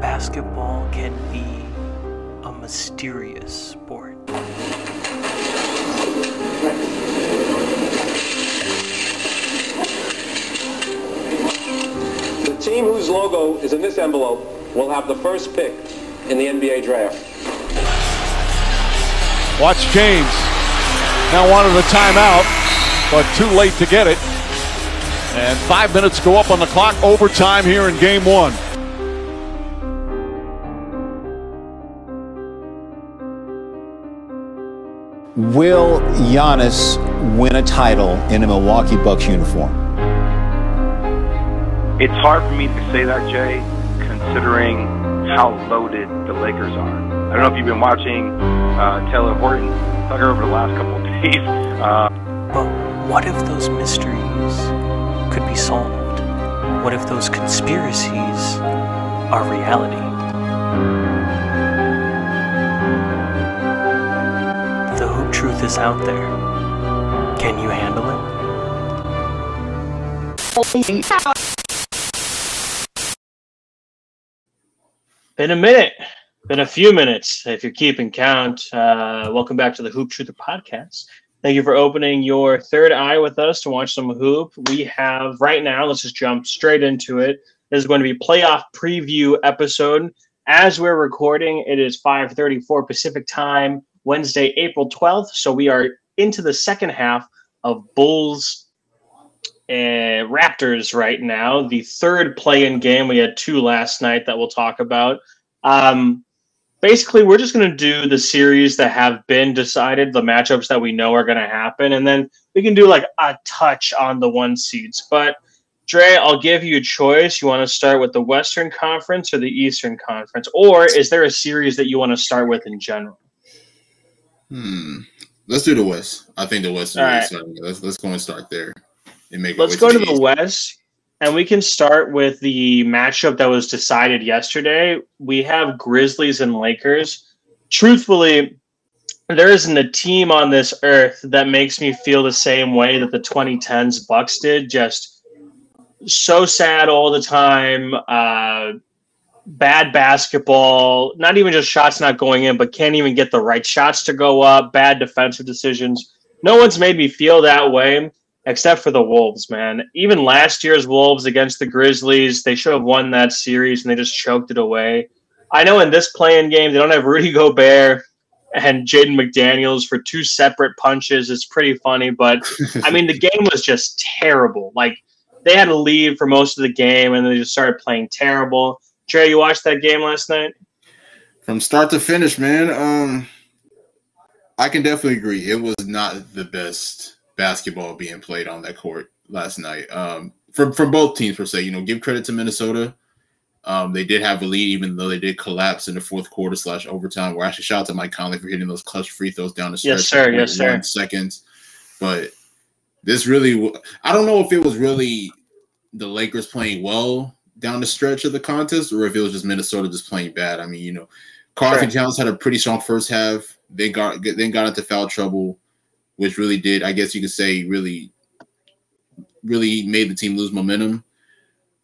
Basketball can be a mysterious sport. The team whose logo is in this envelope will have the first pick in the NBA draft. Watch James. Now wanted a timeout, but too late to get it. And five minutes go up on the clock. Overtime here in game one. Will Giannis win a title in a Milwaukee Bucks uniform? It's hard for me to say that, Jay, considering how loaded the Lakers are. I don't know if you've been watching uh, Talen Horton Tucker over the last couple of days. Uh, But what if those mysteries could be solved? What if those conspiracies are reality? The hoop truth is out there. Can you handle it? Been a minute. Been a few minutes, if you're keeping count. Uh, welcome back to the Hoop Truther podcast. Thank you for opening your third eye with us to watch some hoop. We have right now, let's just jump straight into it. This is going to be playoff preview episode. As we're recording, it is 5:34 Pacific time, Wednesday, April 12th. So we are into the second half of Bulls and Raptors right now. The third play-in game. We had two last night that we'll talk about. Um, basically, we're just going to do the series that have been decided, the matchups that we know are going to happen, and then we can do like a touch on the one seeds. But Dre, I'll give you a choice. You want to start with the Western Conference or the Eastern Conference, or is there a series that you want to start with in general? Hmm. Let's do the West. I think the West is right. Let's let's go and start there and make. Let's go to the East. West, and we can start with the matchup that was decided yesterday. We have Grizzlies and Lakers. Truthfully, there isn't a team on this earth that makes me feel the same way that the 2010s Bucks did. Just so sad all the time. Uh, bad basketball. Not even just shots not going in, but can't even get the right shots to go up. Bad defensive decisions. No one's made me feel that way except for the Wolves, man. Even last year's Wolves against the Grizzlies, they should have won that series and they just choked it away. I know in this play-in game, they don't have Rudy Gobert and Jaden McDaniels for two separate punches. It's pretty funny, but I mean, the game was just terrible. Like, they had a lead for most of the game and they just started playing terrible. Trey, you watched that game last night? from start to finish, man. Um, I can definitely agree. It was not the best basketball being played on that court last night. Um, from from both teams per se. You know, give credit to Minnesota. Um, they did have a lead, even though they did collapse in the fourth quarter slash overtime. Where actually shout out to Mike Conley for hitting those clutch free throws down the stretch. Yes, sir. Yes, sir. Seconds, but this really, I don't know if it was really the Lakers playing well down the stretch of the contest, or if it was just Minnesota just playing bad. I mean, you know, Karl Sure. Towns had a pretty strong first half. They got then got into foul trouble, which really did, I guess you could say, really, really made the team lose momentum.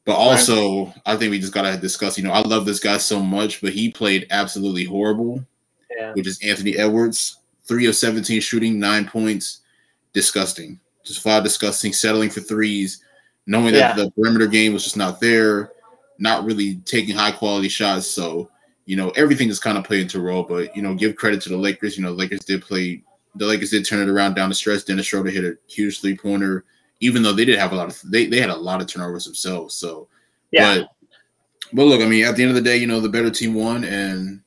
But also, I think we just gotta discuss. You know, I love this guy so much, but he played absolutely horrible. Yeah. Which is Anthony Edwards, three of seventeen shooting, nine points, disgusting, just flat disgusting. Settling for threes, knowing Yeah. that the perimeter game was just not there, not really taking high quality shots. So you know, everything is kind of played into a role. But you know, give credit to the Lakers. You know, the Lakers did play. The Lakers did turn it around down the stretch. Dennis Schroeder hit a huge three pointer, even though they did have a lot of they they had a lot of turnovers themselves. So Yeah. but but look, I mean, at the end of the day, you know, the better team won, and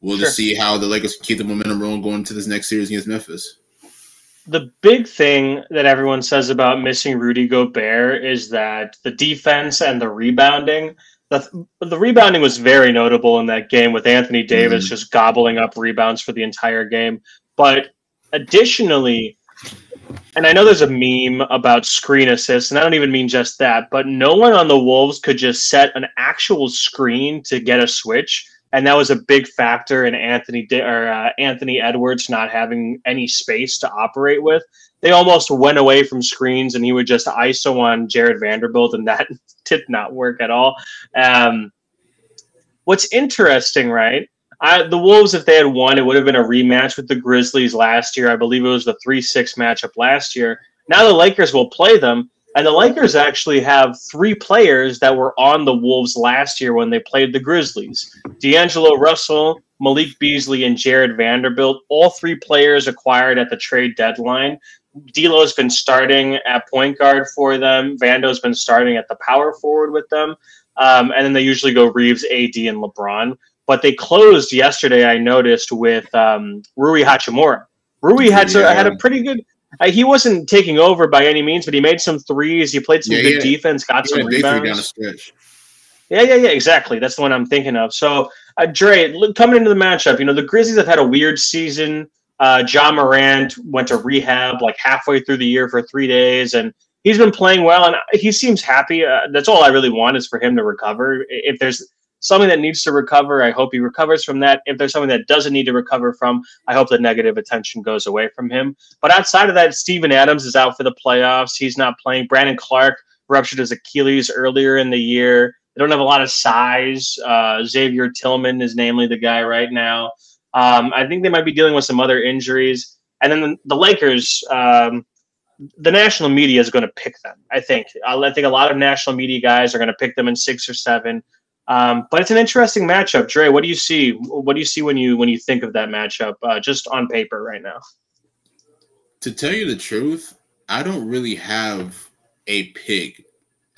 we'll just see how the Lakers keep the momentum rolling going into this next series against Memphis. the big thing that everyone says about missing Rudy Gobert is that the defense and the rebounding. The, the rebounding was very notable in that game with Anthony Davis mm-hmm. just gobbling up rebounds for the entire game. But additionally, and I know there's a meme about screen assists, and I don't even mean just that, but no one on the Wolves could just set an actual screen to get a switch and that was a big factor in Anthony or uh, Anthony Edwards not having any space to operate with. They almost went away from screens, and he would just ISO on Jarred Vanderbilt, and that did not work at all. Um, what's interesting, right? I, the Wolves, if they had won, it would have been a rematch with the Grizzlies last year. I believe it was the 3 6 matchup last year. Now the Lakers will play them. And the Lakers actually have three players that were on the Wolves last year when they played the Grizzlies D'Angelo Russell, Malik Beasley, and Jarred Vanderbilt. All three players acquired at the trade deadline. D'Lo's been starting at point guard for them. Vando's been starting at the power forward with them. Um, and then they usually go Reeves, AD, and LeBron. But they closed yesterday, I noticed, with um, Rui Hachimura. Rui had, yeah. to, had a pretty good uh, he wasn't taking over by any means, but he made some threes. He played some yeah, good yeah. defense, got some rebounds. Yeah, yeah, yeah, exactly. That's the one I'm thinking of. So, uh, Dre, look, coming into the matchup, you know, the Grizzlies have had a weird season. Uh, Ja Morant went to rehab like halfway through the year for three days, and he's been playing well, and he seems happy. Uh, that's all I really want is for him to recover. If there's something that needs to recover. I hope he recovers from that. If there's something that doesn't need to recover from, I hope the negative attention goes away from him. But outside of that, Steven Adams is out for the playoffs. He's not playing. Brandon Clarke ruptured his Achilles earlier in the year. They don't have a lot of size. Uh, Xavier Tillman is namely the guy right now. Um, I think they might be dealing with some other injuries. And then the, the Lakers, um, the national media is going to pick them. I think. I think a lot of national media guys are going to pick them in six or seven. Um, but it's an interesting matchup. Dre, what do you see? What do you see when you when you think of that matchup, uh, just on paper right now? To tell you the truth, I don't really have a pick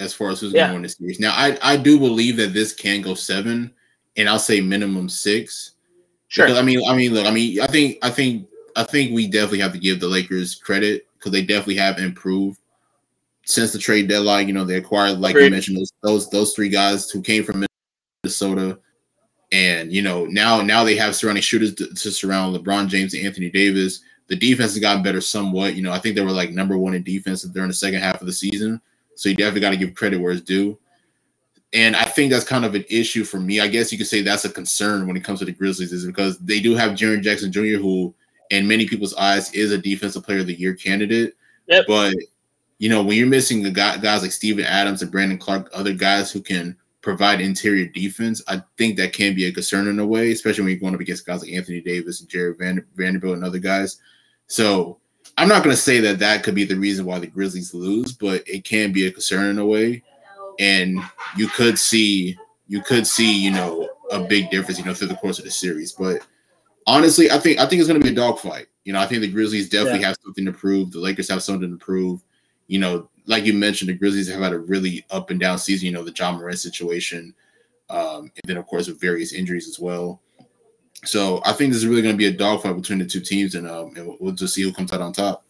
as far as who's yeah. going to win the series. Now, I I do believe that this can go seven, and I'll say minimum six. Sure. Because, I mean, I mean, look, I mean, I think, I think, I think we definitely have to give the Lakers credit because they definitely have improved since the trade deadline. You know, they acquired, like Agreed. you mentioned, those those those three guys who came from Minnesota. And you know, now now they have surrounding shooters to, to surround LeBron James and Anthony Davis. The defense has gotten better somewhat. You know, I think they were like number one in defense during the second half of the season. So you definitely got to give credit where it's due. And I think that's kind of an issue for me. I guess you could say that's a concern when it comes to the Grizzlies, is because they do have Jaren Jackson Jr., who, in many people's eyes, is a defensive player of the year candidate. Yep. But you know, when you're missing the guy, guys like Steven Adams and Brandon Clarke, other guys who can provide interior defense, I think that can be a concern in a way, especially when you're going up against guys like Anthony Davis and Jarred Vanderbilt and other guys. So I'm not going to say that that could be the reason why the Grizzlies lose, but it can be a concern in a way. And you could see, you could see, you know, a big difference, you know, through the course of the series. But honestly, I think I think it's going to be a dogfight. You know, I think the Grizzlies definitely yeah. have something to prove. The Lakers have something to prove. You know, like you mentioned, the Grizzlies have had a really up and down season. You know, the Ja Morant situation, um, and then of course with various injuries as well. So I think this is really going to be a dogfight between the two teams, and, um, and we'll just see who comes out on top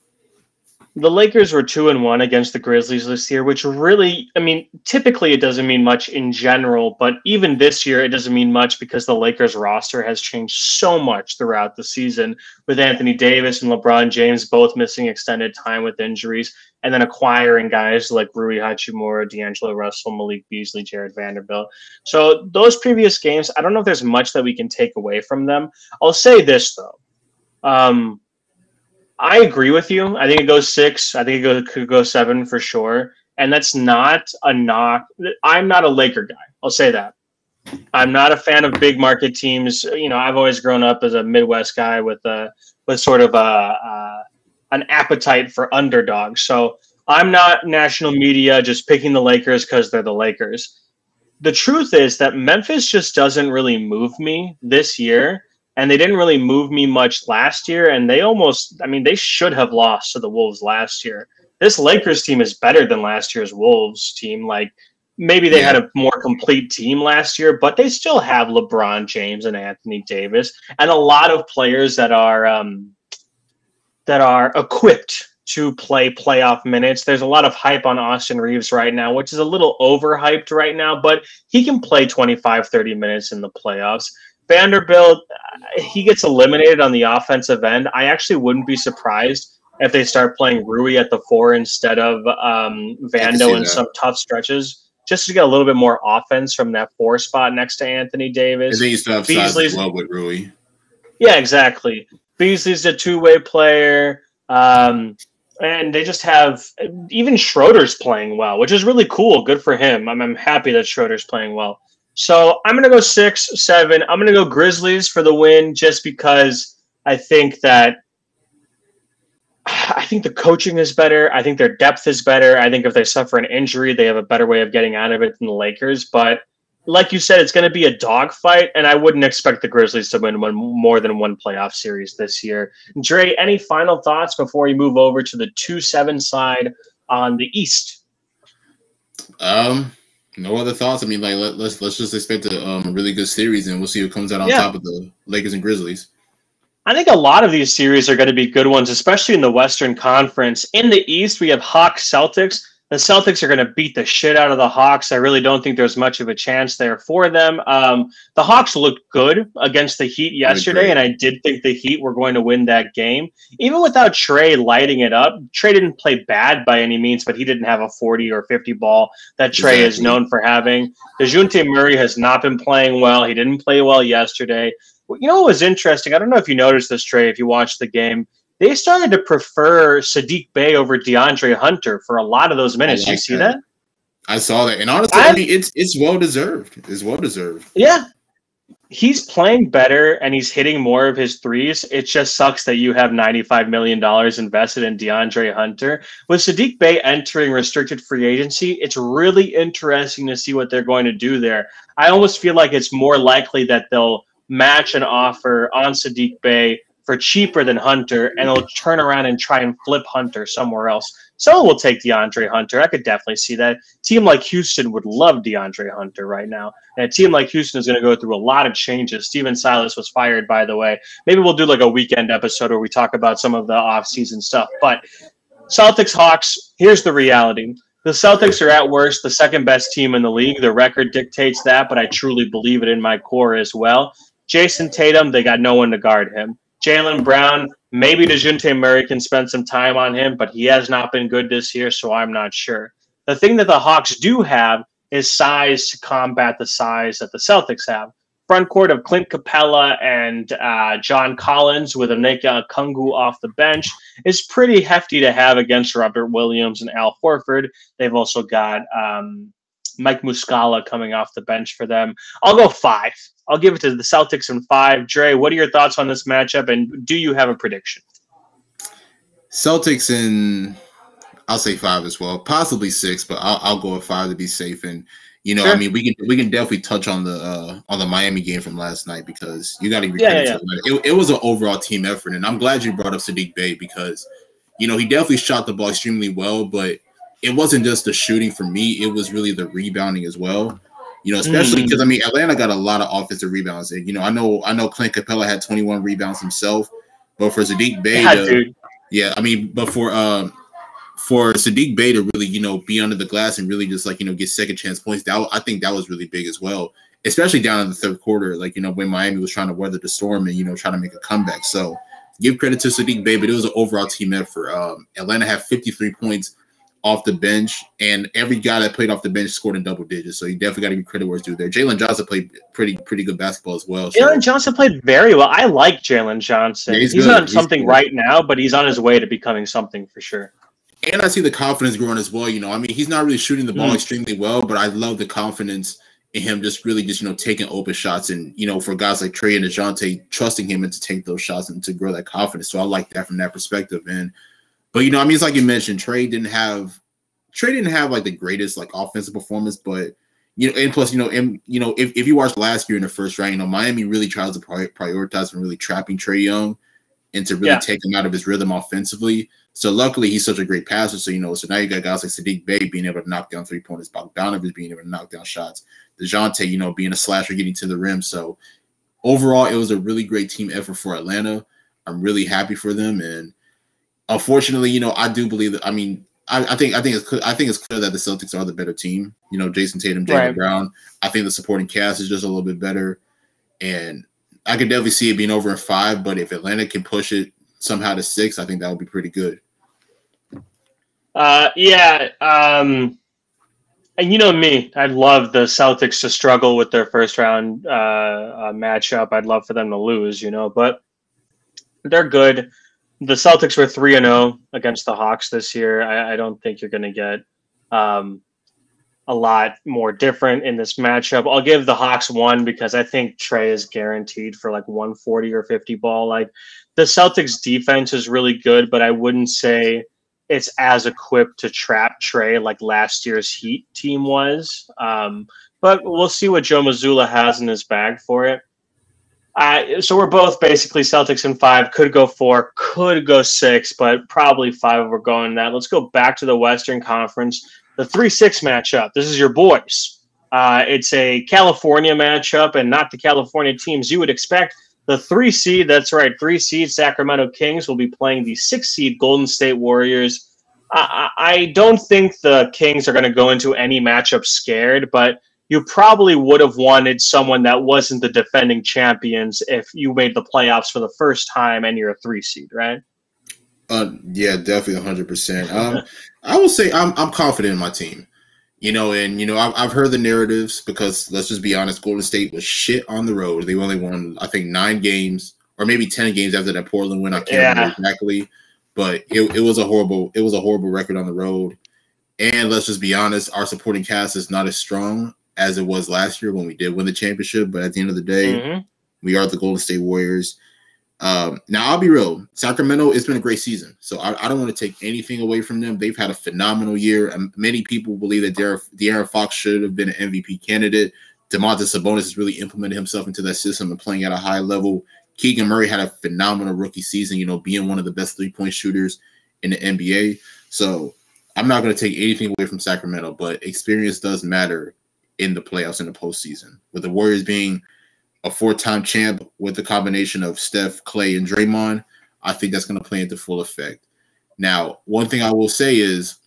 the Lakers were two and one against the Grizzlies this year, which really, I mean, typically it doesn't mean much in general, but even this year it doesn't mean much because the Lakers roster has changed so much throughout the season with Anthony Davis and LeBron James both missing extended time with injuries, and then acquiring guys like Rui Hachimura, D'Angelo Russell, Malik Beasley, Jarred Vanderbilt. So those previous games, I don't know if there's much that we can take away from them. I'll say this though. Um, I agree with you. I think it goes six. I think it go, could go seven for sure. And that's not a knock. I'm not a Laker guy. I'll say that. I'm not a fan of big market teams. You know, I've always grown up as a Midwest guy with a with sort of a, a an appetite for underdogs. So I'm not national media just picking the Lakers because they're the Lakers. The truth is that Memphis just doesn't really move me this year and they didn't really move me much last year. And they almost, I mean, they should have lost to the Wolves last year. This Lakers team is better than last year's Wolves team. Like maybe they yeah. had a more complete team last year, but they still have LeBron James and Anthony Davis and a lot of players that are um, that are equipped to play playoff minutes. There's a lot of hype on Austin Reeves right now, which is a little overhyped right now, but he can play 25, 30 minutes in the playoffs. Vanderbilt, he gets eliminated on the offensive end. I actually wouldn't be surprised if they start playing Rui at the four instead of um, Vando in some tough stretches. just to get a little bit more offense from that four spot next to Anthony Davis. And then you still have size as well with Rui. Yeah, exactly. Beasley's a two way player. Um, and they just have even Schroeder's playing well, which is really cool. Good for him. I'm, I'm happy that Schroeder's playing well. So I'm going to go six, seven. I'm going to go Grizzlies for the win just because I think that I think the coaching is better. I think their depth is better. I think if they suffer an injury, they have a better way of getting out of it than the Lakers. But like you said, it's going to be a dogfight, and I wouldn't expect the Grizzlies to win one more than one playoff series this year. Dre, any final thoughts before we move over to the two seven side on the East? Um, no other thoughts. I mean, like let, us let's, let's just expect a um, really good series, and we'll see who comes out on yeah. top of the Lakers and Grizzlies. I think a lot of these series are going to be good ones, especially in the Western Conference. In the East, we have Hawks Celtics the Celtics are going to beat the shit out of the Hawks. I really don't think there's much of a chance there for them. Um, the Hawks looked good against the Heat yesterday, and I did think the Heat were going to win that game. Even without Trae lighting it up, Trae didn't play bad by any means, but he didn't have a 40 or 50 ball that Trae exactly. is known for having. DeJounte Murray has not been playing well. He didn't play well yesterday. You know what was interesting? I don't know if you noticed this, Trey, if you watched the game they started to prefer Saddiq Bey over DeAndre Hunter for a lot of those minutes. Like you see that. that? I saw that, and honestly, I mean, it's it's well deserved. It's well deserved. Yeah, he's playing better and he's hitting more of his threes. It just sucks that you have $95 million invested in DeAndre Hunter. With Saddiq Bey entering restricted free agency, it's really interesting to see what they're going to do there. I almost feel like it's more likely that they'll match an offer on Saddiq Bey for cheaper than Hunter, and they'll turn around and try and flip Hunter somewhere else. Someone will take DeAndre Hunter. I could definitely see that. team like Houston would love DeAndre Hunter right now. And a team like Houston is going to go through a lot of changes. Stephen Silas was fired, by the way. Maybe we'll do like a weekend episode where we talk about some of the offseason stuff. But Celtics Hawks, here's the reality. The Celtics are at worst the second best team in the league. The record dictates that, but I truly believe it in my core as well. Jayson Tatum, they got no one to guard him. Jaylen Brown, maybe DeJounte Murray can spend some time on him, but he has not been good this year, so I'm not sure. The thing that the Hawks do have is size to combat the size that the Celtics have. Front court of Clint Capela and uh, John Collins with Onyeka Okongwu off the bench is pretty hefty to have against Robert Williams and Al Horford. They've also got um, Mike Muscala coming off the bench for them. I'll go five. I'll give it to the Celtics in five. Dre, what are your thoughts on this matchup, and do you have a prediction? Celtics in, I'll say five as well, possibly six, but I'll, I'll go with five to be safe. And you know, sure. I mean, we can we can definitely touch on the uh, on the Miami game from last night because you got to be yeah, yeah, yeah. It, it was an overall team effort, and I'm glad you brought up Saddiq Bey because you know he definitely shot the ball extremely well, but it wasn't just the shooting for me; it was really the rebounding as well. You know, especially because mm. I mean Atlanta got a lot of offensive rebounds. And, you know, I know I know Clint Capela had 21 rebounds himself, but for Saddiq Bey, yeah, yeah, I mean, but for um for Saddiq Bey to really, you know, be under the glass and really just like, you know, get second chance points, that I think that was really big as well, especially down in the third quarter, like, you know, when Miami was trying to weather the storm and, you know, trying to make a comeback. So give credit to Saddiq Bey, but it was an overall team effort. Um, Atlanta had 53 points off the bench, and every guy that played off the bench scored in double digits. So you definitely got to give credit where it's due there. Jalen Johnson played pretty pretty good basketball as well. So. Jalen Johnson played very well. I like Jalen Johnson. Yeah, he's, he's on something he's right now, but he's on his way to becoming something for sure. And I see the confidence growing as well. You know, I mean, he's not really shooting the ball mm. extremely well, but I love the confidence in him just really just you know taking open shots and you know for guys like Trae and Dejounte trusting him and to take those shots and to grow that confidence. So I like that from that perspective. And but you know, I mean, it's like you mentioned, Trae didn't have Trae didn't have like the greatest like offensive performance, but you know, and plus, you know, and you know, if, if you watched last year in the first round, you know, Miami really tries to prioritize and really trapping Trae Young and to really yeah. take him out of his rhythm offensively. So luckily, he's such a great passer. So you know, so now you got guys like Saddiq Bey being able to knock down three pointers, Bogdanovich being able to knock down shots, Dejounte, you know, being a slasher, getting to the rim. So overall, it was a really great team effort for Atlanta. I'm really happy for them, and unfortunately, you know, I do believe that. I mean, I, I, think I think it's clear, I think it's clear that the Celtics are the better team. You know, Jayson Tatum, Jaylen right. Brown. I think the supporting cast is just a little bit better, and I could definitely see it being over in five. But if Atlanta can push it somehow to six, I think that would be pretty good. Uh, yeah. Um, and you know me, I'd love the Celtics to struggle with their first round uh, uh, matchup. I'd love for them to lose, you know, but they're good. The Celtics were three and zero against the Hawks this year. I, I don't think you're going to get um, a lot more different in this matchup. I'll give the Hawks one because I think Trae is guaranteed for like 140 or 50 ball. Like the Celtics defense is really good, but I wouldn't say it's as equipped to trap Trae like last year's Heat team was. Um, but we'll see what Joe Mazzulla has in his bag for it. Uh, so we're both basically Celtics in five. Could go four, could go six, but probably five. We're going that. Let's go back to the Western Conference. The three-six matchup. This is your boys. Uh, it's a California matchup, and not the California teams you would expect. The three seed, that's right, three seed Sacramento Kings will be playing the six seed Golden State Warriors. I, I don't think the Kings are going to go into any matchup scared, but you probably would have wanted someone that wasn't the defending champions if you made the playoffs for the first time and you're a three seed, right? Uh, yeah, definitely, hundred percent. Um, I will say I'm I'm confident in my team. You know, and you know, I've, I've heard the narratives because let's just be honest, Golden State was shit on the road. They only won, I think, nine games or maybe ten games after that Portland win. I can't yeah. remember exactly, but it, it was a horrible it was a horrible record on the road. And let's just be honest, our supporting cast is not as strong as it was last year when we did win the championship. But at the end of the day, mm-hmm. we are the Golden State Warriors. Um, now I'll be real. Sacramento, it's been a great season, so I, I don't want to take anything away from them. They've had a phenomenal year. and many people believe that De'Aaron Fox should have been an MVP candidate. Domantas Sabonis has really implemented himself into that system and playing at a high level. Keegan Murray had a phenomenal rookie season, you know, being one of the best three point shooters in the NBA. So I'm not going to take anything away from Sacramento, but experience does matter in the playoffs in the postseason. With the Warriors being a four-time champ with the combination of Steph, Clay, and Draymond, I think that's going to play into full effect. Now, one thing I will say is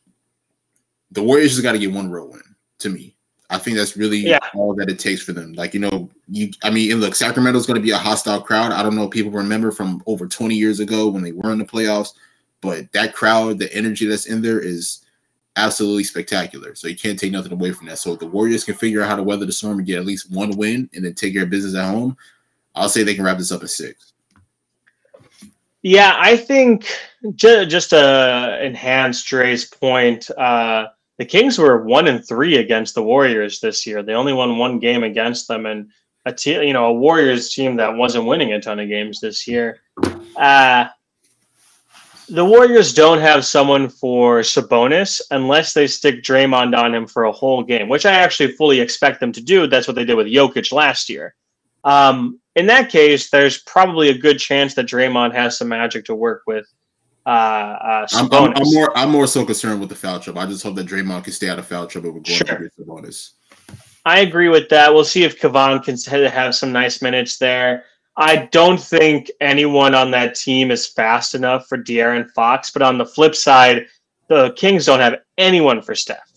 the Warriors just got to get one road win. To me, I think that's really yeah. all that it takes for them. Like you know, you I mean, and look, Sacramento's going to be a hostile crowd. I don't know if people remember from over 20 years ago when they were in the playoffs, but that crowd, the energy that's in there is absolutely spectacular. So you can't take nothing away from that. So if the Warriors can figure out how to weather the storm and get at least one win and then take care of business at home, I'll say they can wrap this up at six. Yeah, I think just to enhance Dre's point, uh, the Kings were one and three against the Warriors this year. They only won one game against them, and a team, you know, a Warriors team that wasn't winning a ton of games this year. Uh, the Warriors don't have someone for Sabonis unless they stick Draymond on him for a whole game, which I actually fully expect them to do. That's what they did with Jokic last year. Um, in that case, there's probably a good chance that Draymond has some magic to work with. Uh, uh, I'm, I'm, I'm, more I'm more so concerned with the foul trouble. I just hope that Draymond can stay out of foul trouble with going sure. Sabonis. I agree with that. We'll see if Kevon can have some nice minutes there. I don't think anyone on that team is fast enough for De'Aaron Fox. But on the flip side, the Kings don't have anyone for Steph.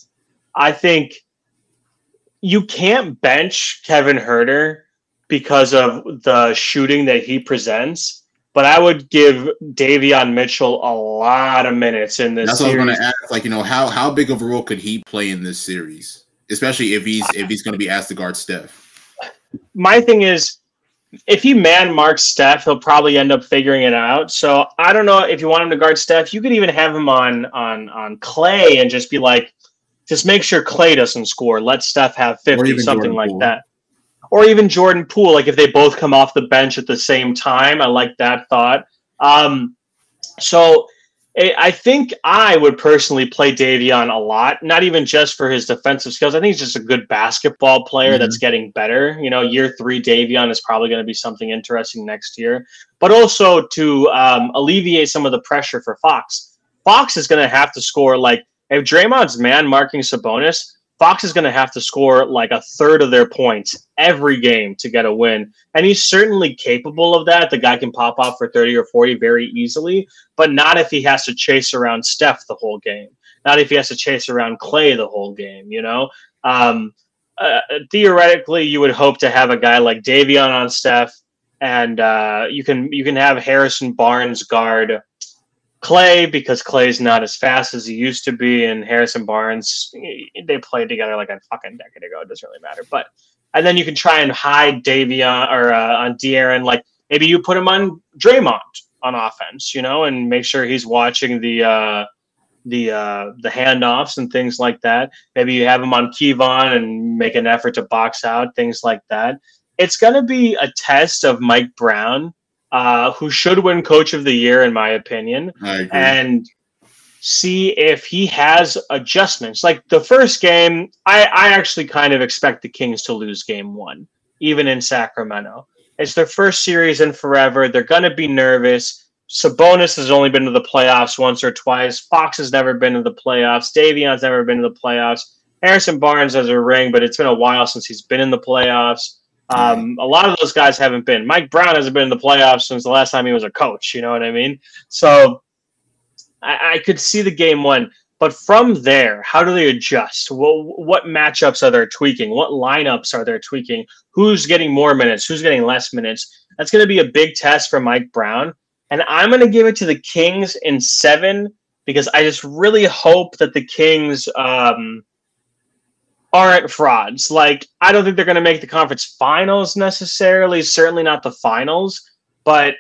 I think you can't bench Kevin Huerter because of the shooting that he presents. But I would give Davion Mitchell a lot of minutes in this. That's series. what I was going to ask. Like, you know, how how big of a role could he play in this series, especially if he's if he's going to be asked to guard Steph? My thing is, if he man marks Steph, he'll probably end up figuring it out. So I don't know if you want him to guard Steph, you could even have him on on on Clay and just be like, just make sure Clay doesn't score. Let Steph have fifty, something Jordan like Poole. that. Or even Jordan Poole, like if they both come off the bench at the same time. I like that thought. Um, so I think I would personally play Davion a lot, not even just for his defensive skills. I think he's just a good basketball player mm-hmm. that's getting better. You know, year three Davion is probably going to be something interesting next year, but also to um, alleviate some of the pressure for Fox. Fox is going to have to score like if Draymond's man marking Sabonis, Fox is going to have to score like a third of their points every game to get a win. And he's certainly capable of that. The guy can pop off for 30 or 40 very easily, but not if he has to chase around Steph the whole game. Not if he has to chase around Clay the whole game, you know? Um, uh, theoretically, you would hope to have a guy like Davion on Steph, and uh, you can you can have Harrison Barnes guard Clay because Clay's not as fast as he used to be, and Harrison Barnes they played together like a fucking decade ago. It doesn't really matter, but and then you can try and hide Davion or uh, on De'Aaron. Like maybe you put him on Draymond on offense, you know, and make sure he's watching the uh, the uh, the handoffs and things like that. Maybe you have him on Kevon and make an effort to box out things like that. It's going to be a test of Mike Brown uh, who should win Coach of the Year, in my opinion, and see if he has adjustments. Like the first game, I, I actually kind of expect the Kings to lose game one, even in Sacramento. It's their first series in forever. They're going to be nervous. Sabonis has only been to the playoffs once or twice. Fox has never been to the playoffs. Davion's never been to the playoffs. Harrison Barnes has a ring, but it's been a while since he's been in the playoffs. Um, a lot of those guys haven't been. Mike Brown hasn't been in the playoffs since the last time he was a coach. You know what I mean? So I, I could see the game one, but from there, how do they adjust? Well, what matchups are they tweaking? What lineups are they tweaking? Who's getting more minutes? Who's getting less minutes? That's going to be a big test for Mike Brown. And I'm going to give it to the Kings in seven because I just really hope that the Kings. Um, aren't frauds. Like, I don't think they're going to make the conference finals necessarily, certainly not the finals, but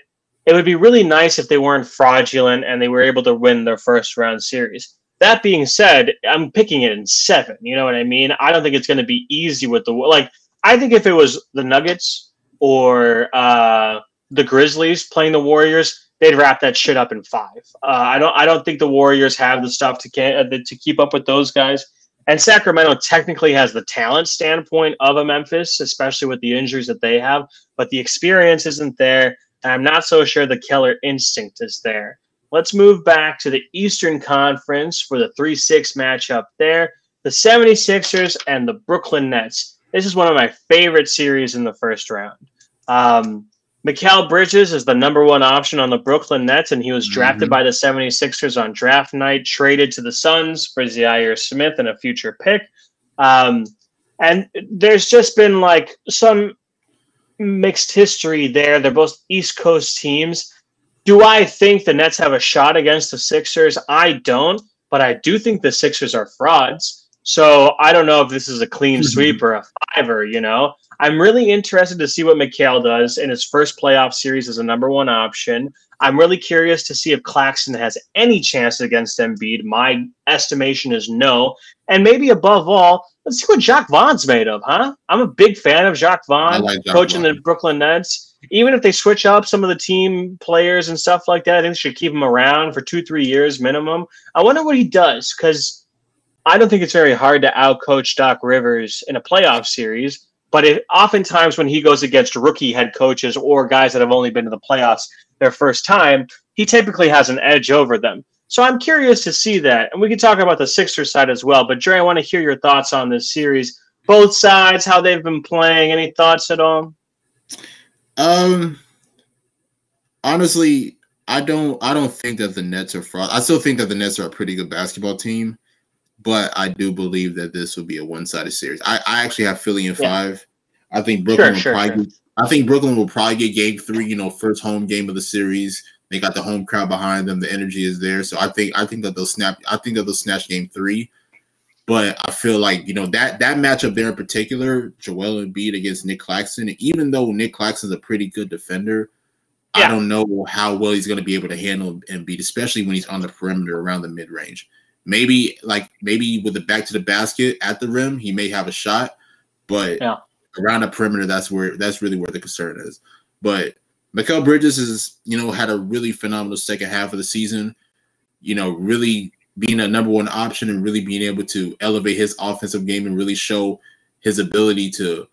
it would be really nice if they weren't fraudulent and they were able to win their first round series. That being said, I'm picking it in seven. You know what I mean? I don't think it's going to be easy with the like. I think if it was the Nuggets or uh, the Grizzlies playing the Warriors, they'd wrap that shit up in five. Uh, I don't. I don't think the Warriors have the stuff to can, uh, to keep up with those guys. And Sacramento technically has the talent standpoint of a Memphis, especially with the injuries that they have, but the experience isn't there. And I'm not so sure the killer instinct is there. Let's move back to the Eastern Conference for the 3 6 matchup there. The 76ers and the Brooklyn Nets. This is one of my favorite series in the first round. Um, Mikal Bridges is the number one option on the Brooklyn Nets, and he was drafted mm-hmm. by the 76ers on draft night, traded to the Suns for Zhaire Smith and a future pick. Um, and there's just been like some mixed history there. They're both East Coast teams. Do I think the Nets have a shot against the Sixers? I don't, but I do think the Sixers are frauds. So I don't know if this is a clean mm-hmm. sweep or a fiver, you know? I'm really interested to see what Mikal does in his first playoff series as a number one option. I'm really curious to see if Claxton has any chance against Embiid. My estimation is no. And maybe above all, let's see what Jacques Vaughn's made of, huh? I'm a big fan of Jacques Vaughn like coaching Vaughn. the Brooklyn Nets. Even if they switch up some of the team players and stuff like that, I think they should keep him around for two, three years minimum. I wonder what he does because I don't think it's very hard to outcoach Doc Rivers in a playoff series. But it, oftentimes when he goes against rookie head coaches or guys that have only been to the playoffs their first time, he typically has an edge over them. So I'm curious to see that. And we can talk about the Sixers side as well. But Dre, I want to hear your thoughts on this series. Both sides, how they've been playing. Any thoughts at all? Um honestly, I don't I don't think that the Nets are fraud. I still think that the Nets are a pretty good basketball team but I do believe that this will be a one-sided series. I, I actually have Philly in yeah. five. I think Brooklyn sure, will sure, probably. Sure. Get, I think Brooklyn will probably get game three. You know, first home game of the series. They got the home crowd behind them. The energy is there, so I think I think that they'll snap. I think that they'll snatch game three. But I feel like you know that that matchup there in particular, Joel Embiid against Nick Claxton. Even though Nick Claxton's a pretty good defender, yeah. I don't know how well he's going to be able to handle Embiid, especially when he's on the perimeter around the mid range. Maybe like maybe with the back to the basket at the rim, he may have a shot, but yeah. around the perimeter, that's where that's really where the concern is. But Mikal Bridges is, you know, had a really phenomenal second half of the season. You know, really being a number one option and really being able to elevate his offensive game and really show his ability to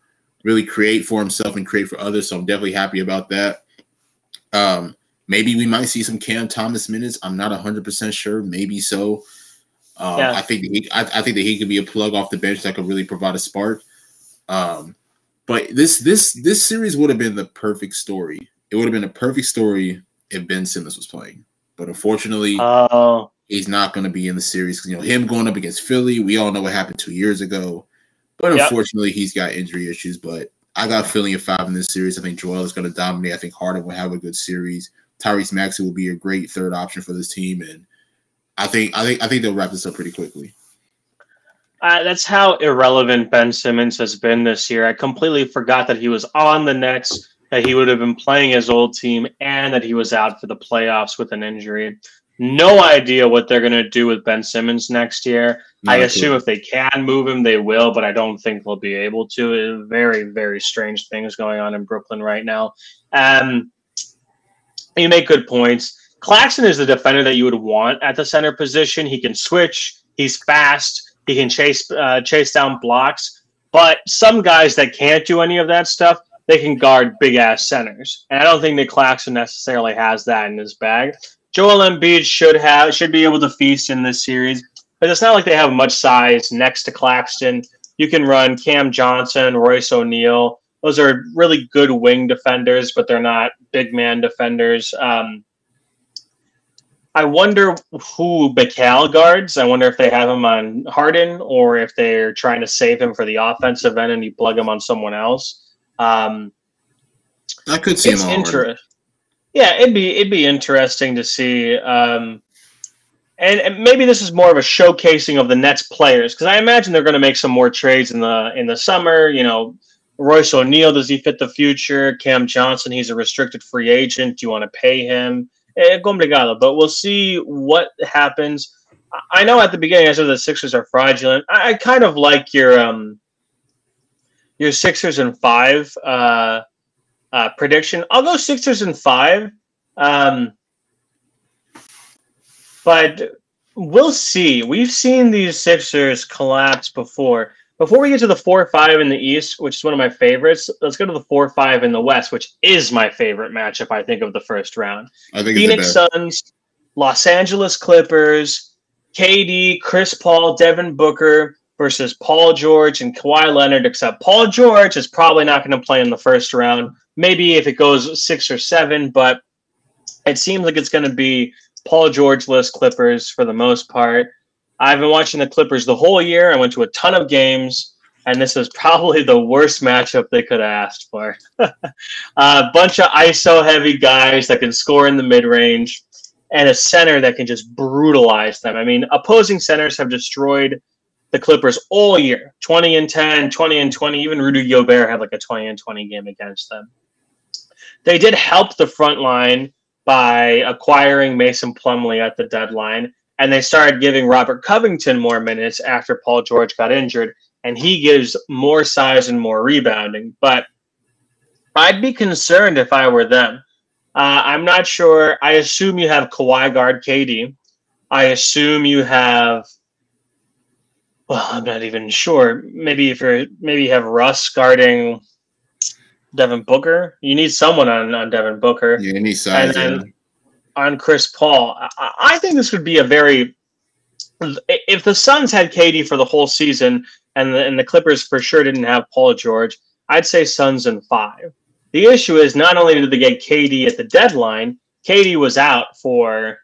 really create for himself and create for others. So I'm definitely happy about that. Um, maybe we might see some Cam Thomas minutes. I'm not 100% sure. Maybe so. Um, yeah. I think he, I, I, think that he could be a plug off the bench that could really provide a spark. Um, but this this this series would have been the perfect story. It would have been a perfect story if Ben Simmons was playing. But unfortunately, uh, he's not going to be in the series. You know, him going up against Philly, we all know what happened two years ago. But yep. unfortunately, he's got injury issues. But I got Philly in five in this series. I think Joel is going to dominate. I think Harden will have a good series. Tyrese Maxey will be a great third option for this team, and I think I think I think they'll wrap this up pretty quickly. Uh, that's how irrelevant Ben Simmons has been this year. I completely forgot that he was on the Nets, that he would have been playing his old team, and that he was out for the playoffs with an injury. No idea what they're going to do with Ben Simmons next year. Not I assume if they can move him, they will, but I don't think they'll be able to. Very, very strange things going on in Brooklyn right now. Um, you make good points. Claxton is the defender that you would want at the center position. He can switch. He's fast. He can chase uh, chase down blocks. But some guys that can't do any of that stuff, they can guard big ass centers, and I don't think that Claxton necessarily has that in his bag. Joel Embiid should have should be able to feast in this series, but it's not like they have much size next to Claxton. You can run Cam Johnson, Royce O'Neale. Those are really good wing defenders, but they're not big man defenders. Um, I wonder who Mikal guards. I wonder if they have him on Harden or if they're trying to save him for the offensive end and you plug him on someone else. Um, I could see it's him interesting. Yeah, it'd be it'd be interesting to see. Um, and, and maybe this is more of a showcasing of the Nets players because I imagine they're going to make some more trades in the in the summer. You know, Royce O'Neale does he fit the future? Cam Johnson, he's a restricted free agent. Do you want to pay him? Eh, complicado, but we'll see what happens. I- I know at the beginning I said the Sixers are fraudulent. I, I kind of like your um your Sixers and five uh, uh, prediction. I'll go Sixers and five. Um, but we'll see. We've seen these Sixers collapse before. Before we get to the four five in the East, which is one of my favorites, let's go to the four five in the West, which is my favorite matchup. I think of the first round. I think Phoenix. Suns, Los Angeles Clippers, KD, Chris Paul, Devin Booker versus Paul George and Kawhi Leonard. Except Paul George is probably not going to play in the first round. Maybe if it goes six or seven, but it seems like it's going to be Paul George list Clippers for the most part. I've been watching the Clippers the whole year. I went to a ton of games, and this is probably the worst matchup they could have asked for. a bunch of ISO heavy guys that can score in the mid range, and a center that can just brutalize them. I mean, opposing centers have destroyed the Clippers all year 20 and 10, 20 and 20. Even Rudy Gobert had like a 20 and 20 game against them. They did help the front line by acquiring Mason Plumlee at the deadline, and they started giving Robert Covington more minutes after Paul George got injured, and he gives more size and more rebounding. But I'd be concerned if I were them. Uh, I'm not sure. I assume you have Kawhi guard KD. I assume you have. Well, I'm not even sure. Maybe if you're maybe you have Russ guarding Devin Booker. You need someone on, on Devin Booker Yeah, any size. and then. On Chris Paul. I, I think this would be a very if the Suns had KD for the whole season and the, and the Clippers for sure didn't have Paul George, I'd say Suns in five. The issue is not only did they get KD at the deadline, KD was out for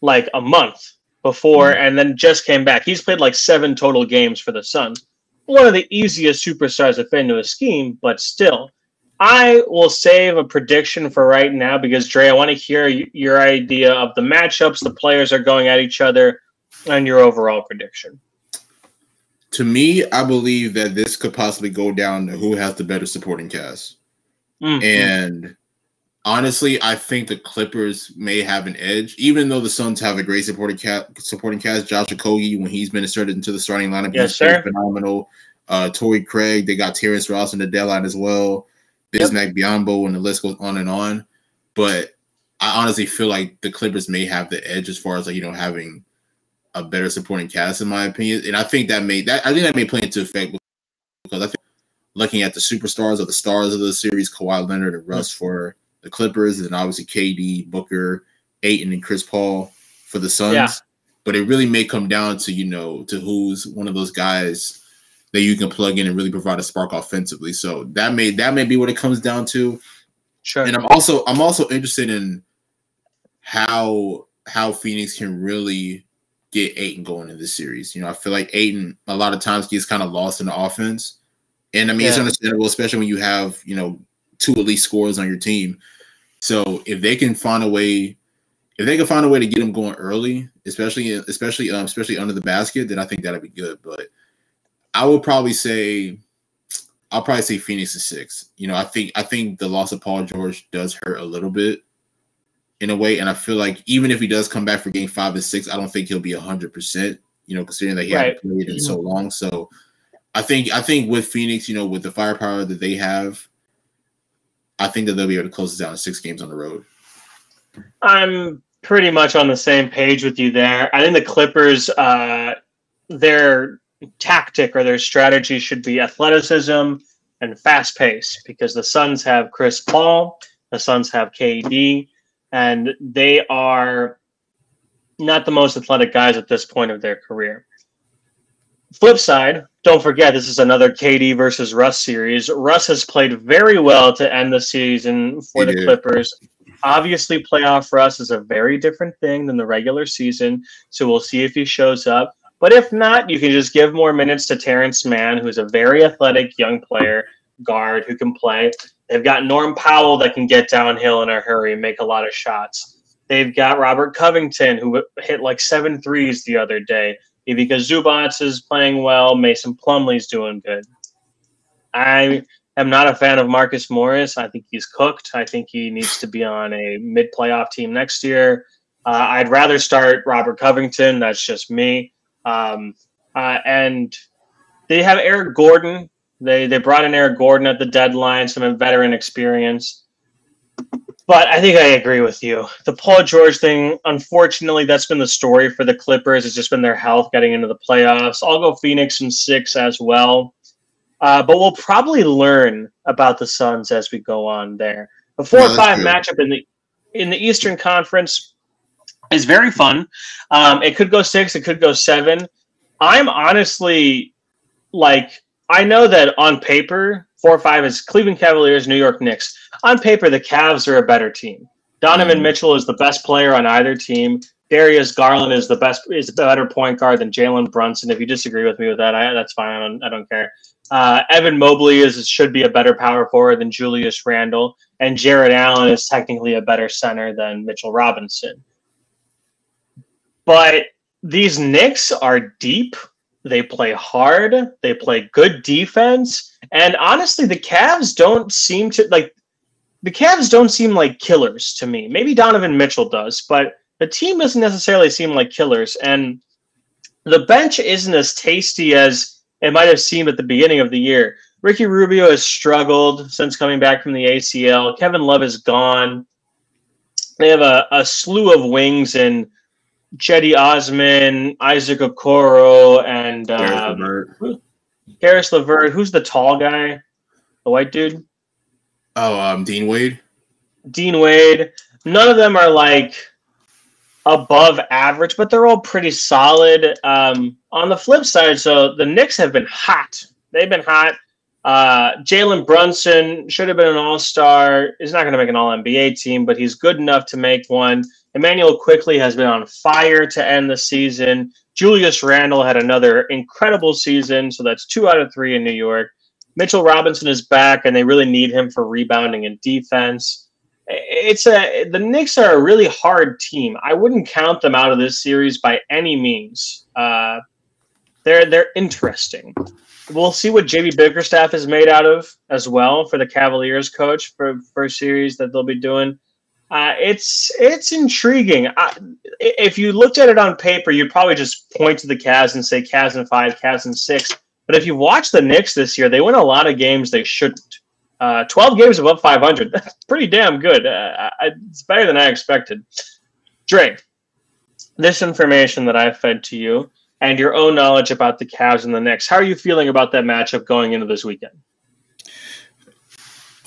like a month before mm-hmm. and then just came back. He's played like seven total games for the Suns. One of the easiest superstars to fit into a scheme, but still. I will save a prediction for right now because Dre, I want to hear your idea of the matchups the players are going at each other and your overall prediction. To me, I believe that this could possibly go down to who has the better supporting cast. Mhm. And honestly, I think the Clippers may have an edge, even though the Suns have a great supporting cast. Supporting cast, Josh Okogie, when he's been inserted into the starting lineup, Yes, he's sir. phenomenal. Uh, Torrey Craig, they got Terrence Ross in the deadline as well. Bismack Biyombo, and the list goes on and on. But I honestly feel like the Clippers may have the edge as far as like you know having a better supporting cast, in my opinion. And I think that may that I think that may play into effect because I think looking at the superstars or the stars of the series, Kawhi Leonard and Russ for the Clippers, and obviously KD, Booker, Ayton, and Chris Paul for the Suns. Yeah. But it really may come down to you know to who's one of those guys that you can plug in and really provide a spark offensively. So that may that may be what it comes down to. Sure. And I'm also I'm also interested in how how Phoenix can really get Ayton going in this series. You know, I feel like Ayton a lot of times gets kind of lost in the offense. And I mean it's understandable, especially when you have, you know, two elite scorers on your team. So if they can find a way, if they can find a way to get him going early, especially especially um, especially under the basket, then I think that'd be good. But I would probably say I'll probably say Phoenix is six. You know, I think I think the loss of Paul George does hurt a little bit in a way, and I feel like even if he does come back for game five and six, I don't think he'll be hundred percent. You know, considering that he right. hasn't played in so long. So I think I think with Phoenix, you know, with the firepower that they have, I think that they'll be able to close this down in six games on the road. I'm pretty much on the same page with you there. I think the Clippers, uh, their tactic or their strategy should be athleticism and fast pace because the Suns have Chris Paul, the Suns have KD, and they are not the most athletic guys at this point of their career. Flip side, don't forget this is another KD versus Russ series. Russ has played very well to end the season for he the did. Clippers. Obviously, playoff Russ is a very different thing than the regular season, so we'll see if he shows up. But if not, you can just give more minutes to Terance Mann, who's a very athletic young player, guard who can play. They've got Norm Powell that can get downhill in a hurry and make a lot of shots. They've got Robert Covington, who hit like seven threes the other day. Ivica Zubac is playing well. Mason Plumlee's doing good. I am not a fan of Marcus Morris. I think he's cooked. I think he needs to be on a mid playoff team next year. Uh, I'd rather start Robert Covington. That's just me. Um, uh, and they have Eric Gordon. They they brought in Eric Gordon at the deadline, some veteran experience. But I think I agree with you. The Paul George thing, unfortunately, that's been the story for the Clippers. It's just been their health getting into the playoffs. I'll go Phoenix in six as well. Uh, but we'll probably learn about the Suns as we go on there. The four or five matchup in the in the Eastern Conference is very fun. Um, it could go six, it could go seven. I'm honestly like I know that on paper Four or five is Cleveland Cavaliers, New York Knicks. On paper, the Cavs are a better team. Donovan mm. Mitchell is the best player on either team. Darius Garland is the best is a better point guard than Jalen Brunson. If you disagree with me with that, I, that's fine. I don't, I don't care. Uh, Evan Mobley is should be a better power forward than Julius Randle, and Jarrett Allen is technically a better center than Mitchell Robinson. But these Knicks are deep. They play hard. They play good defense. And honestly, the Cavs don't seem to like the Cavs don't seem like killers to me. Maybe Donovan Mitchell does, but the team doesn't necessarily seem like killers. And the bench isn't as tasty as it might have seemed at the beginning of the year. Ricky Rubio has struggled since coming back from the ACL. Kevin Love is gone. They have a, a slew of wings in Cedi Osman, Isaac Okoro, and um, Caris LeVert. Who's the tall guy? The white dude? Oh, um, Dean Wade. Dean Wade. None of them are like above average, but they're all pretty solid. Um, on the flip side, so the Knicks have been hot. They've been hot. Uh, Jalen Brunson should have been an All Star. He's not going to make an All NBA team, but he's good enough to make one. Immanuel Quickley has been on fire to end the season. Julius Randle had another incredible season, so that's two out of three in New York. Mitchell Robinson is back, and they really need him for rebounding and defense. It's a the Knicks are a really hard team. I wouldn't count them out of this series by any means. Uh, they're they're interesting. We'll see what JB Bickerstaff is made out of as well for the Cavaliers coach for a series that they'll be doing. Uh, it's it's intriguing. I, if you looked at it on paper, you'd probably just point to the Cavs and say Cavs in five, Cavs in six. But if you watch the Knicks this year, they win a lot of games they shouldn't. Uh, Twelve games above five hundred. That's pretty damn good. Uh, it's better than I expected. Dre, this information that I've fed to you and your own knowledge about the Cavs and the Knicks. How are you feeling about that matchup going into this weekend?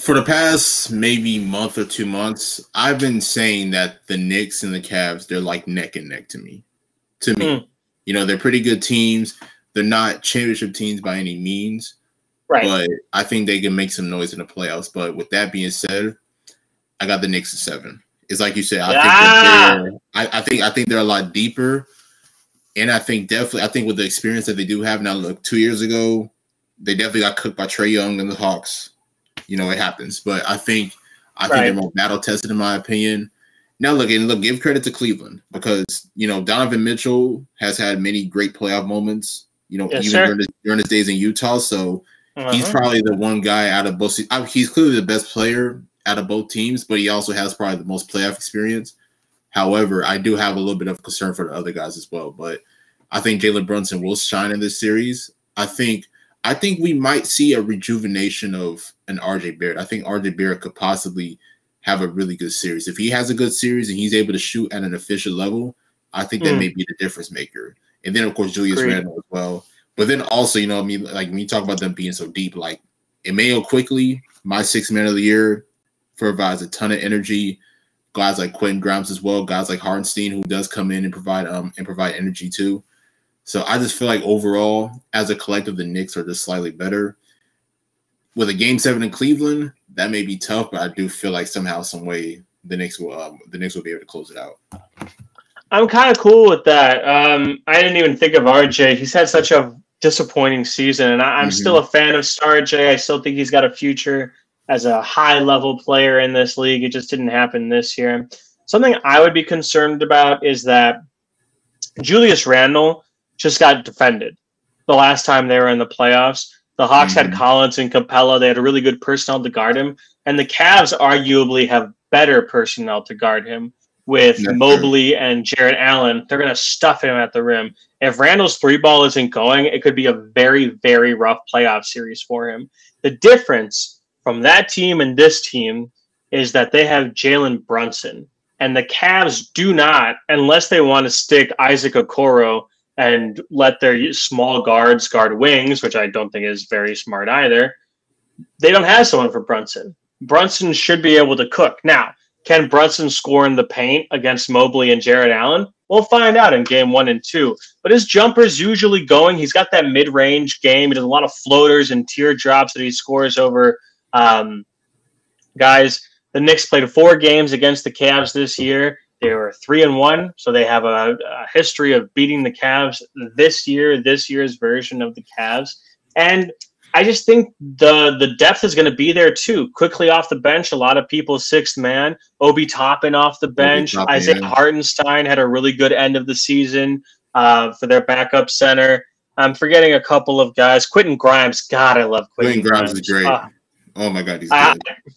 For the past maybe month or two months, I've been saying that the Knicks and the Cavs, they're like neck and neck to me. To me. Mm. You know, they're pretty good teams. They're not championship teams by any means. Right. But I think they can make some noise in the playoffs. But with that being said, I got the Knicks at seven. It's like you said, I yeah. think I, I think I think they're a lot deeper. And I think definitely I think with the experience that they do have now, look, two years ago, they definitely got cooked by Trae Young and the Hawks you know, it happens. But I think I think they're more battle tested, in my opinion. Now, look and look, give credit to Cleveland because you know Donovan Mitchell has had many great playoff moments. You know, yes, even during his, during his, days in Utah. So uh-huh. he's probably the one guy out of both. He's clearly the best player out of both teams, but he also has probably the most playoff experience. However, I do have a little bit of concern for the other guys as well. But I think Jalen Brunson will shine in this series. I think I think we might see a rejuvenation of an RJ Barrett. I think RJ Barrett could possibly have a really good series. If he has a good series and he's able to shoot at an efficient level, I think that mm. may be the difference maker. And then of course Julius Great. Randle as well. But then also, you know, I mean, like when you talk about them being so deep, like Immanuel Quickley, my sixth man of the year, provides a ton of energy. Guys like Quentin Grimes as well, guys like Hartenstein, who does come in and provide um and provide energy too. So I just feel like overall, as a collective, the Knicks are just slightly better. With a game seven in Cleveland, that may be tough, but I do feel like somehow, some way, the Knicks will um, the Knicks will be able to close it out. I'm kind of cool with that. Um, I didn't even think of RJ. He's had such a disappointing season, and I, am mm-hmm. still a fan of Star J. I still think he's got a future as a high level player in this league. It just didn't happen this year. Something I would be concerned about is that Julius Randle just got defended the last time they were in the playoffs. The Hawks mm-hmm. had Collins and Capela. They had a really good personnel to guard him. And the Cavs arguably have better personnel to guard him with That's Mobley true. and Jarrett Allen. They're going to stuff him at the rim. If Randle's three ball isn't going, it could be a very, very rough playoff series for him. The difference from that team and this team is that they have Jalen Brunson. And the Cavs do not, unless they want to stick Isaac Okoro and let their small guards guard wings, which I don't think is very smart either. They don't have someone for Brunson. Brunson should be able to cook. Now, can Brunson score in the paint against Mobley and Jarrett Allen? We'll find out in game one and two. But his jumper's usually going. He's got that mid range game. He does a lot of floaters and teardrops that he scores over um, guys. The Knicks played four games against the Cavs this year. They were three and one, so they have a, a, history of beating the Cavs this year. This year's version of the Cavs, and I just think the the depth is going to be there too. Quickley off the bench, a lot of people sixth man. Obi Toppin off the bench. Toppin, Isaiah yeah. Hartenstein had a really good end of the season uh, for their backup center. I'm forgetting a couple of guys. Quentin Grimes, God, I love Quentin, Quentin Grimes. Grimes is great. Uh, oh my God, he's good.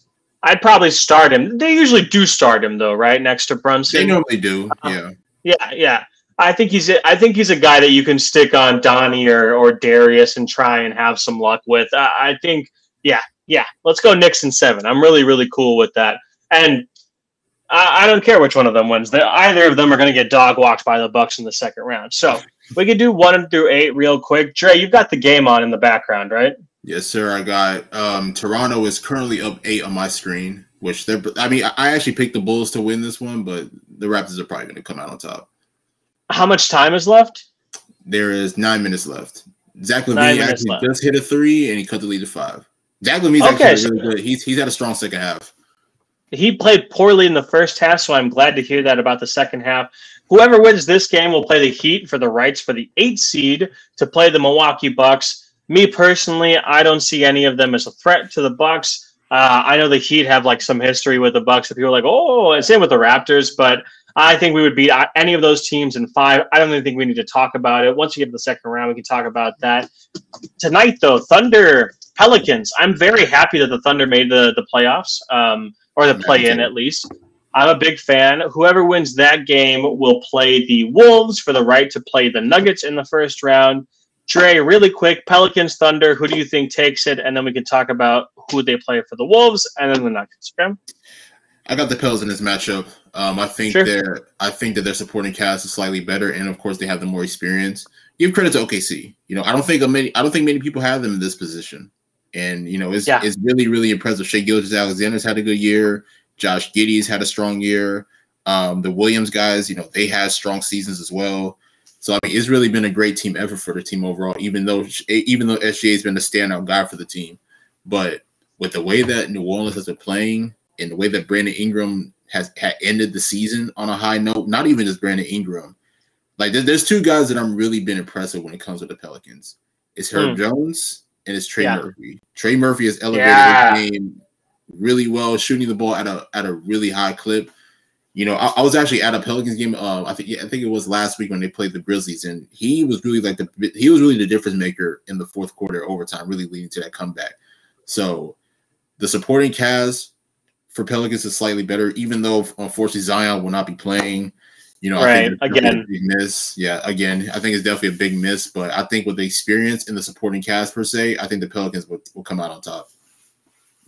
I'd probably start him. They usually do start him though, right next to Brunson. They normally do. Uh, yeah. yeah, yeah. I think he's a, I think he's a guy that you can stick on Donnie or or Darius and try and have some luck with. I, I think, yeah, yeah. Let's go Knicks in seven. I'm really really cool with that. And I, I don't care which one of them wins. Either of them are going to get dog walked by the Bucks in the second round. So we could do one through eight real quick. Dre, you've got the game on in the background, right? Yes, sir. I got um, Toronto is currently up eight on my screen, which they're. I mean, I actually picked the Bulls to win this one, but the Raptors are probably going to come out on top. How much time is left? There is nine minutes left. Zach LaVine actually left. just hit a three, and he cut the lead to five. Zach LaVine's okay, actually so really good. He's he's had a strong second half. He played poorly in the first half, so I'm glad to hear that about the second half. Whoever wins this game will play the Heat for the rights for the eight seed to play the Milwaukee Bucks. Me personally, I don't see any of them as a threat to the Bucks. Uh, I know the Heat have like some history with the Bucks. If people are like, oh, and same with the Raptors, but I think we would beat uh, any of those teams in five. I don't even think we need to talk about it. Once you get to the second round, we can talk about that. Tonight, though, Thunder Pelicans. I'm very happy that the Thunder made the the playoffs, um, or the play in at least. I'm a big fan. Whoever wins that game will play the Wolves for the right to play the Nuggets in the first round. Dre, really quick, Pelicans, Thunder. Who do you think takes it? And then we can talk about who they play for the Wolves and then the Nuggets. Okay? I got the Pels in this matchup. Um, I think sure. they're I think that their supporting cast is slightly better, and of course they have the more experience. Give credit to OKC. You know, I don't think many I don't think many people have them in this position, and you know it's yeah. it's really really impressive. Shai Gilgeous-Alexander's had a good year. Josh Giddey's had a strong year. Um, the Williams guys, you know, they had strong seasons as well. So I mean, it's really been a great team effort for the team overall. Even though even though SGA has been a standout guy for the team, but with the way that New Orleans has been playing and the way that Brandon Ingram has ended the season on a high note, not even just Brandon Ingram, like there's two guys that I'm really been impressed with when it comes to the Pelicans. It's Herb mm. Jones and it's Trey yeah. Murphy. Trey Murphy has elevated yeah. his game really well, shooting the ball at a at a really high clip. You know, I, I was actually at a Pelicans game. Uh, I think yeah, I think it was last week when they played the Grizzlies, and he was really like the he was really the difference maker in the fourth quarter overtime, really leading to that comeback. So the supporting cast for Pelicans is slightly better, even though unfortunately Zion will not be playing. You know, right again, big miss. Yeah, again, I think it's definitely a big miss. But I think with the experience in the supporting cast per se, I think the Pelicans will, will come out on top.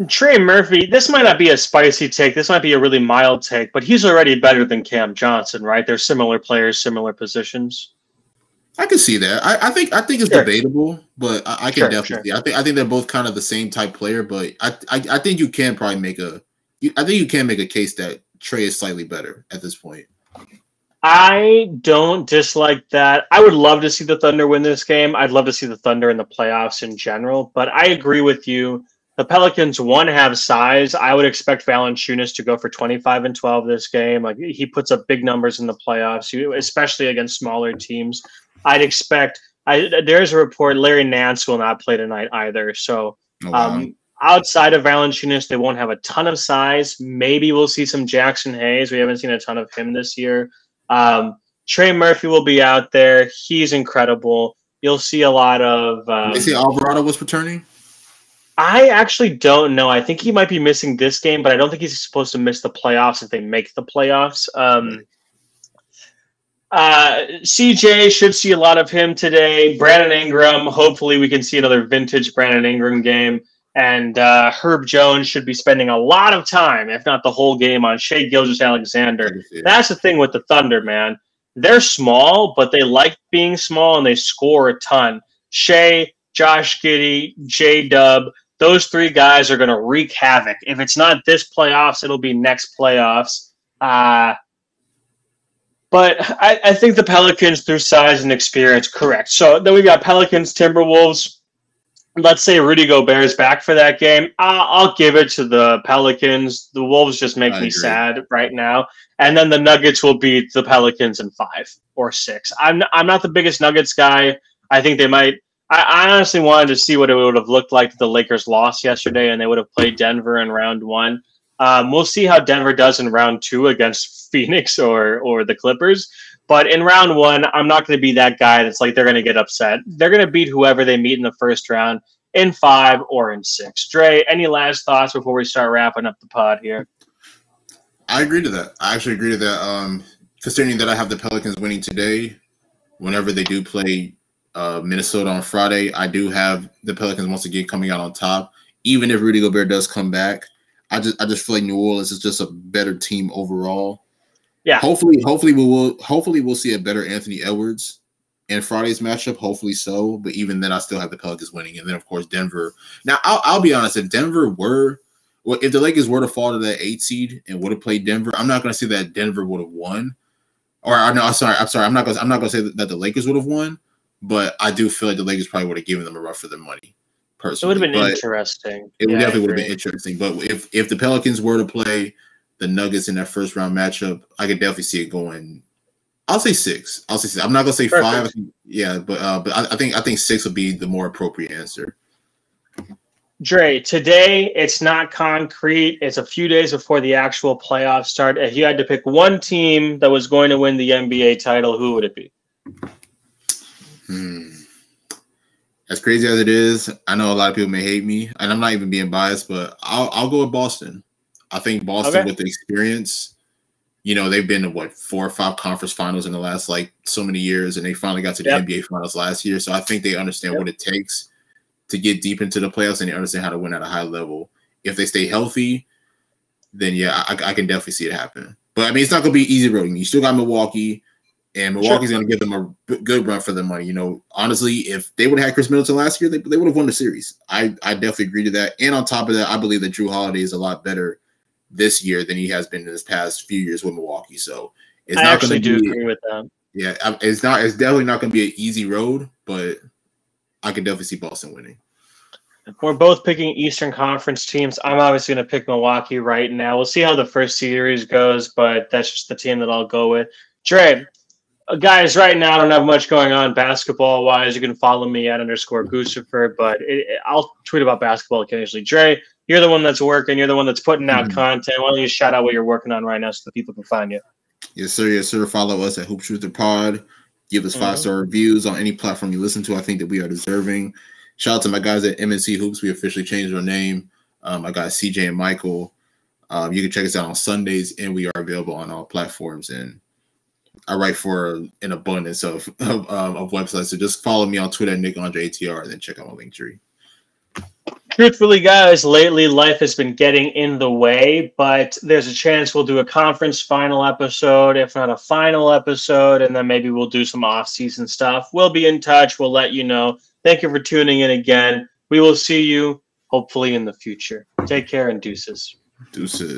Trey Murphy, this might not be a spicy take. This might be a really mild take, but he's already better than Cam Johnson, right? They're similar players, similar positions. I can see that. I, I think I think it's sure. debatable, but I, I can sure, definitely. Sure. I think I think they're both kind of the same type player, but I, I I think you can probably make a. I think you can make a case that Trey is slightly better at this point. I don't dislike that. I would love to see the Thunder win this game. I'd love to see the Thunder in the playoffs in general, but I agree with you the Pelicans one have size. I would expect Valanciunas to go for 25 and 12 this game. Like he puts up big numbers in the playoffs, especially against smaller teams. I'd expect. I, there's a report Larry Nance will not play tonight either. So oh, wow. um, outside of Valanciunas, they won't have a ton of size. Maybe we'll see some Jaxson Hayes. We haven't seen a ton of him this year. Um, Trey Murphy will be out there. He's incredible. You'll see a lot of. Um, they say Alvarado was returning. I actually don't know. I think he might be missing this game, but I don't think he's supposed to miss the playoffs if they make the playoffs. Um, uh, CJ should see a lot of him today. Brandon Ingram, hopefully, we can see another vintage Brandon Ingram game. And uh, Herb Jones should be spending a lot of time, if not the whole game, on Shai Gilgeous-Alexander. That's the thing with the Thunder, man. They're small, but they like being small and they score a ton. Shai, Josh Giddey, J Dub, those three guys are going to wreak havoc. If it's not this playoffs, it'll be next playoffs. Uh, but I, I, think the Pelicans, through size and experience, correct. So then we've got Pelicans, Timberwolves. Let's say Rudy Gobert is back for that game. I'll, I'll give it to the Pelicans. The Wolves just make I me agree. sad right now. And then the Nuggets will beat the Pelicans in five or six. I'm I'm not the biggest Nuggets guy. I think they might I, honestly wanted to see what it would have looked like if the Lakers lost yesterday and they would have played Denver in round one. Um, we'll see how Denver does in round two against Phoenix or or the Clippers. But in round one, I'm not going to be that guy that's like they're going to get upset. They're going to beat whoever they meet in the first round in five or in six. Dre, any last thoughts before we start wrapping up the pod here? I agree to that. I actually agree to that. Um, considering that I have the Pelicans winning today, whenever they do play uh, Minnesota on Friday. I do have the Pelicans once again coming out on top. Even if Rudy Gobert does come back, I just I just feel like New Orleans is just a better team overall. Yeah. Hopefully, hopefully we will hopefully we'll see a better Anthony Edwards in Friday's matchup. Hopefully so. But even then, I still have the Pelicans winning. And then of course Denver. Now I'll, I'll be honest. If Denver were well, if the Lakers were to fall to that eight seed and would have played Denver, I'm not going to say that Denver would have won. Or no, I'm sorry, I'm sorry. I'm not going. I'm not going to say that the Lakers would have won. But I do feel like the Lakers probably would have given them a run for their money. Personally, it would have been but interesting. It yeah, definitely would have been interesting. But if if the Pelicans were to play the Nuggets in that first round matchup, I could definitely see it going. I'll say six. I'll say six. I'm not gonna say Perfect. five. Yeah, but uh, but I, I think I think six would be the more appropriate answer. Dre, today it's not concrete. It's a few days before the actual playoffs start. If you had to pick one team that was going to win the NBA title, who would it be? Hmm. As crazy as it is, I know a lot of people may hate me, and I'm not even being biased, but I'll, I'll go with Boston. I think Boston, okay. with the experience, you know, they've been to what four or five conference finals in the last like so many years, and they finally got to the yep. NBA finals last year. So I think they understand yep. what it takes to get deep into the playoffs, and they understand how to win at a high level. If they stay healthy, then yeah, I, I can definitely see it happen. But I mean, it's not going to be easy road. You still got Milwaukee and Milwaukee's sure. going to give them a good run for their money. You know, honestly, if they would have had Khris Middleton last year, they, they would have won the series. I, I definitely agree to that. And on top of that, I believe that Jrue Holiday is a lot better this year than he has been in his past few years with Milwaukee. So it's I not actually do be, agree with that. Yeah, it's not. It's definitely not going to be an easy road, but I can definitely see Boston winning. We're both picking Eastern Conference teams. I'm obviously going to pick Milwaukee right now. We'll see how the first series goes, but that's just the team that I'll go with. Dre, guys, right now I don't have much going on basketball wise. You can follow me at underscore Guccifer, but it, it, I'll tweet about basketball occasionally. Dre, You're the one that's working. You're the one that's putting out mm-hmm. content. Why don't you shout out what you're working on right now so that people can find you? Yes, sir. Yes, sir. Follow us at Hoop Truther Pod. Give us 5 mm-hmm. star reviews on any platform you listen to. I think that we are deserving. Shout out to my guys at MNC Hoops. We officially changed our name. Um, I got CJ and Michael. Um, you can check us out on Sundays, and we are available on all platforms. And I write for an abundance of of, um, of websites. So just follow me on Twitter, Nick Andre ATR, and then check out my link tree. Truthfully, guys, lately life has been getting in the way, but there's a chance we'll do a conference final episode, if not a final episode, and then maybe we'll do some off-season stuff. We'll be in touch. We'll let you know. Thank you for tuning in again. We will see you hopefully in the future. Take care and deuces. Deuces.